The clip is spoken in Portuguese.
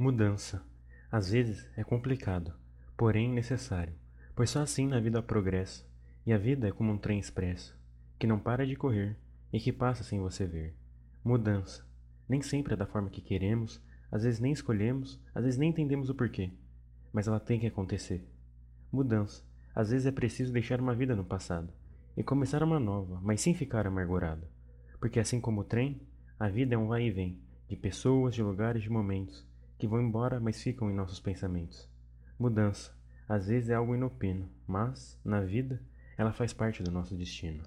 Mudança. Às vezes é complicado, porém necessário, pois só assim na vida há progresso, e a vida é como um trem expresso, que não para de correr e que passa sem você ver. Mudança. Nem sempre é da forma que queremos, às vezes nem escolhemos, às vezes nem entendemos o porquê, mas ela tem que acontecer. Mudança. Às vezes é preciso deixar uma vida no passado e começar uma nova, mas sem ficar amargurado, porque assim como o trem, a vida é um vai e vem de pessoas, de lugares, de momentos que vão embora, mas ficam em nossos pensamentos. Mudança, às vezes é algo inopino, mas, na vida, ela faz parte do nosso destino.